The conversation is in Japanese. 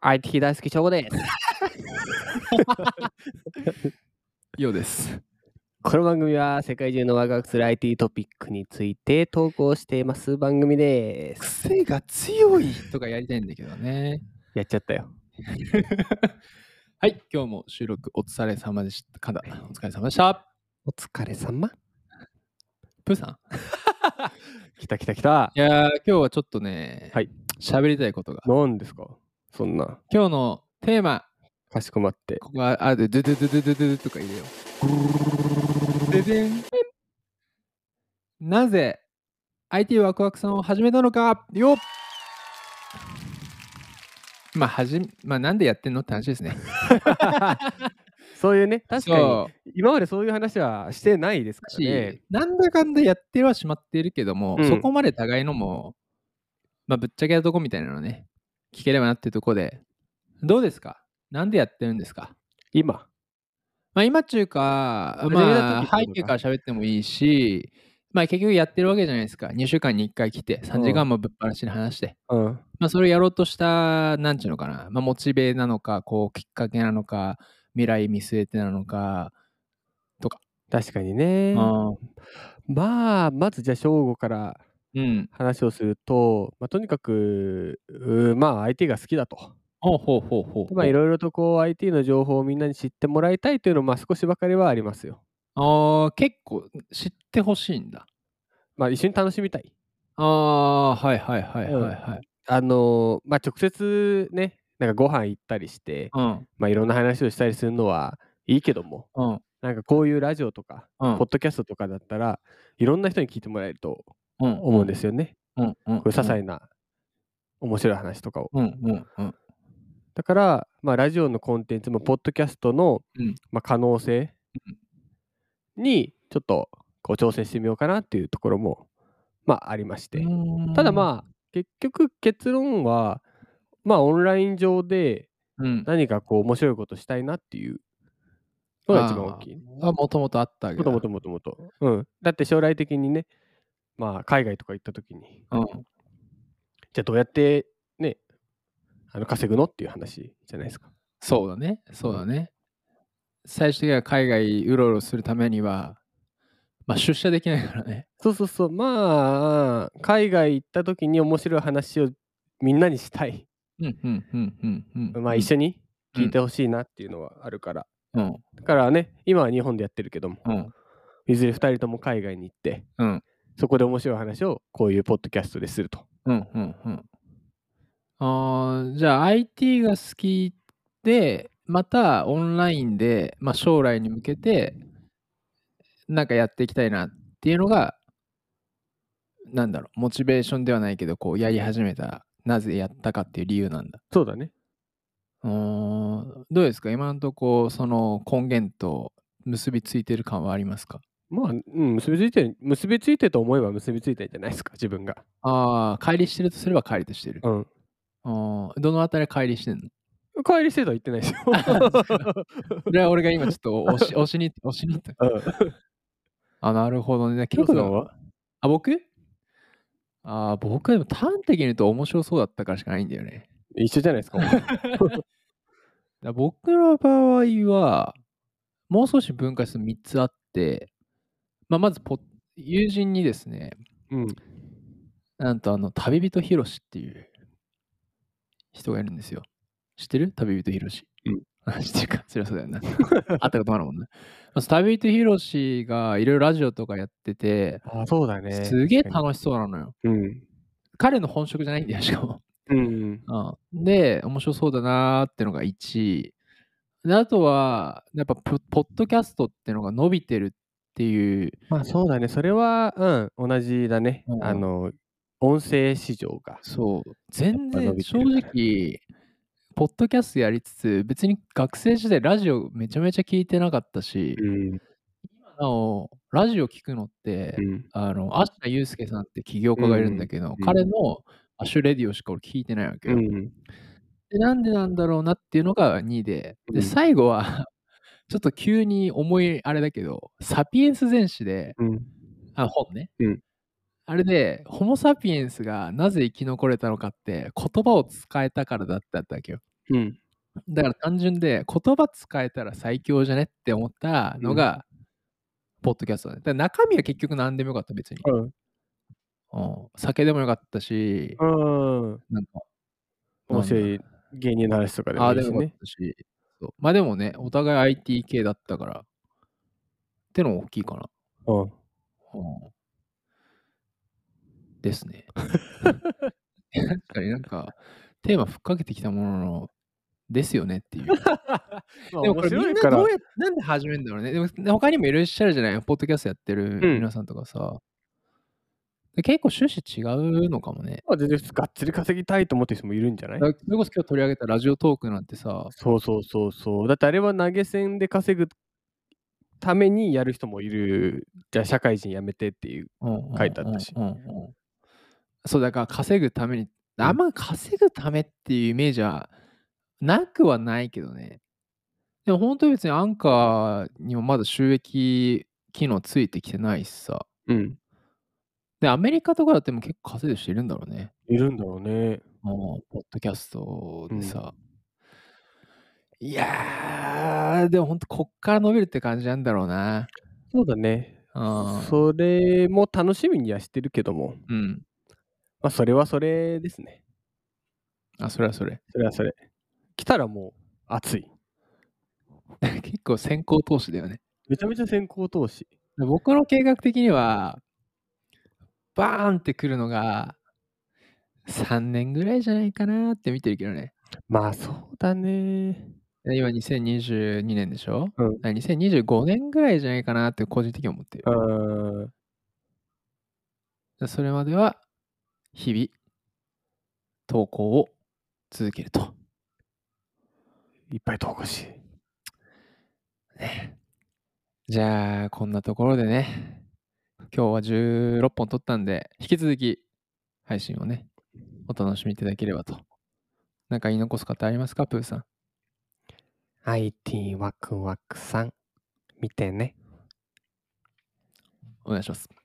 IT 大好き翔吾です。ようです。この番組は世界中のワクワクする IT トピックについて投稿しています番組です。癖が強いとかやりたいんだけどね。やっちゃったよ。はい、今日も収録お疲れ様でした。かだお疲れ様でした。お疲れ様？プーさん？来た来た来た。いやー、今日はちょっとね、はい喋りたいことが。何ですか？そんな。今日のテーマ、かしこまって。ここがあるで、ドゥドゥドゥドゥドゥドゥとか言うよ。ででん。なぜ IT ワクワクさんを始めたのかよっまあ、はじまあ、なんでやってんのって話ですね。そういうね、確かに今までそういう話はしてないですからねし。、なんだかんだやってはしまっているけども、うんそこまで互いのも、まあ、ぶっちゃけたとこみたいなのね、聞ければなっていうとこで、どうですか？なんでやってるんですか？今。まあ、今っていうか、まあ、ってことか背景から喋ってもいいし、まあ、結局やってるわけじゃないですか。2週間に1回来て、3時間もぶっ放しに話して。うん。まあ、それをやろうとした、なんちゅうのかな、まあ、モチベなのか、こう、きっかけなのか、未来見据えてなのか、確かにね。まあ、まずじゃあ正午からうん。話をすると、まあ、とにかく、うーまあ、IT が好きだと。ほうほうほうほう。まあ、いろいろとこう IT の情報をみんなに知ってもらいたいというのも、まあ、少しばかりはありますよ。ああ、結構知ってほしいんだ。まあ、一緒に楽しみたい。ああ、はいはいはいはいはい。あのーまあ、直接ね、なんかご飯行ったりして、うん、まあ、いろんな話をしたりするのはいいけども、うん、なんかこういうラジオとか、うんポッドキャストとかだったら、いろんな人に聞いてもらえるとうん。思うんですよね。うん、うん。こういう些細な面白い話とかを。うん、うん、うん。だから、まあ、ラジオのコンテンツも、ポッドキャストの、うんまあ、可能性に、ちょっとこう挑戦してみようかなっていうところも、まあ、ありまして。ただまあ、結局結論は、まあ、オンライン上で。何かこう面白いことしたいなっていうのが一番大きい。あ、もともとあったわけだもともともともと。うん。だって将来的にね、まあ、海外とか行った時に、うん。じゃあどうやってね、あの稼ぐのっていう話じゃないですか。そうだね、そうだね。最終的には海外うろうろするためには、まあ、出社できないからね。そうそうそう。まあ、海外行った時に面白い話をみんなにしたい。うん、うん、うん、うん、うん。まあ、一緒に聞いてほしいなっていうのはあるから。うん、だからね、今は日本でやってるけども、うん、いずれ2人とも海外に行って、うん、そこで面白い話をこういうポッドキャストですると。うん、うん、うん。あーじゃあ IT が好きで、またオンラインで、まあ、将来に向けて、なんかやっていきたいなっていうのが、なんだろう、モチベーションではないけど、こうやり始めた、なぜやったかっていう理由なんだ。そうだね。どうですか？今のところ、その根源と結びついてる感はありますか？まあ、うん、結びついてる、結びついてると思えば結びついてるんじゃないですか、自分が。ああ、乖離してるとすれば乖離としてる。うん。あーどのあたり乖離してんの？帰りしてとは言ってないですよ。それは俺が今ちょっと押 し押しに、押しに行った。うん。あ、なるほどね。ケイコさんは？あ、僕？あー僕はでも端的に言うと面白そうだったからしかないんだよね。一緒じゃないですか。だ僕の場合は、もう少し分解すると3つあって、まあ、まずポ友人にですね、うん。なんとあの、旅人ひろしっていう人がいるんですよ。知ってる？旅人ひろし。うんあ。知ってるか？そりゃそうだよな。会ったことあるもんね。まず旅人ひろしがいろいろラジオとかやってて、あそうだね。すげえ楽しそうなのよ。にうん。彼の本職じゃないんだよ、しかも。うん。うん、で、面白そうだなーってのが1。で、あとは、やっぱポ、ポッドキャストってのが伸びてるっていう、まあそうだね。それは、うん、同じだね。うんあの、音声市場が。そう、全やっぱ伸びて然正るから直、ポッドキャストやりつつ、別に学生時代ラジオめちゃめちゃ聞いてなかったし、うん。今なお、ラジオ聞くのって、うん。あの、アシュ祐介さんって起業家がいるんだけど、うん彼のアシュレディオしか俺聞いてないわけよ。うん。でなんでなんだろうなっていうのが2で、で、うん最後は、ちょっと急に重いあれだけど、サピエンス全史で、うん。あ本ね、うんあれで、ホモ・サピエンスがなぜ生き残れたのかって、言葉を使えたからだったわけよ。うん。だから単純で、言葉使えたら最強じゃねって思ったのが、ポッドキャストだね。だ中身は結局何でもよかった、別に。うん。うん、酒でもよかったし、うん。なんか、面白い芸人の話とかでああ、でもよかもいいしねっ。たし、そうまあでもね、お互い IT 系だったから、ってのも大きいかな。うん。うんですね。確かになんか、テーマふっかけてきたものの、ですよねっていう。まあでもこれみんなどうやって、なんで始めるんだろうね。でも他にもいらっしゃるじゃない、ポッドキャストやってるうん皆さんとかさ。で結構趣旨違うのかもね。まあ全然がっつり稼ぎたいと思ってる人もいるんじゃない？それこそ今日取り上げたラジオトークなんてさ、そうそうそうそう。だってあれは投げ銭で稼ぐためにやる人もいる。じゃあ社会人辞めてっていう。書いてあったしそうだから稼ぐために、あんま稼ぐためっていうイメージはなくはないけどね。でも本当に別にアンカーにもまだ収益機能ついてきてないしさ。うん。で、アメリカとかだっても結構稼いでる人いるんだろうね。いるんだろうね。もう、ポッドキャストでさ。いやー、でも本当こっから伸びるって感じなんだろうな。そうだね。うん。それも楽しみにはしてるけども、うん。まあそれはそれですね。あ、それはそれ。それはそれ。来たらもう熱い。結構先行投資だよね。めちゃめちゃ先行投資。で僕の計画的には、バーンってくるのが、3年ぐらいじゃないかなって見てるけどね。まあそうだね。で今2022年でしょ、うんだから2025年ぐらいじゃないかなって個人的に思ってるそれまでは、日々、投稿を続けると。いっぱい投稿し。ねじゃあ、こんなところでね、今日は16本撮ったんで、引き続き配信をね、お楽しみいただければと。なんか言い残す方ありますか、プーさん？IT ワクワクさん、見てね。お願いします。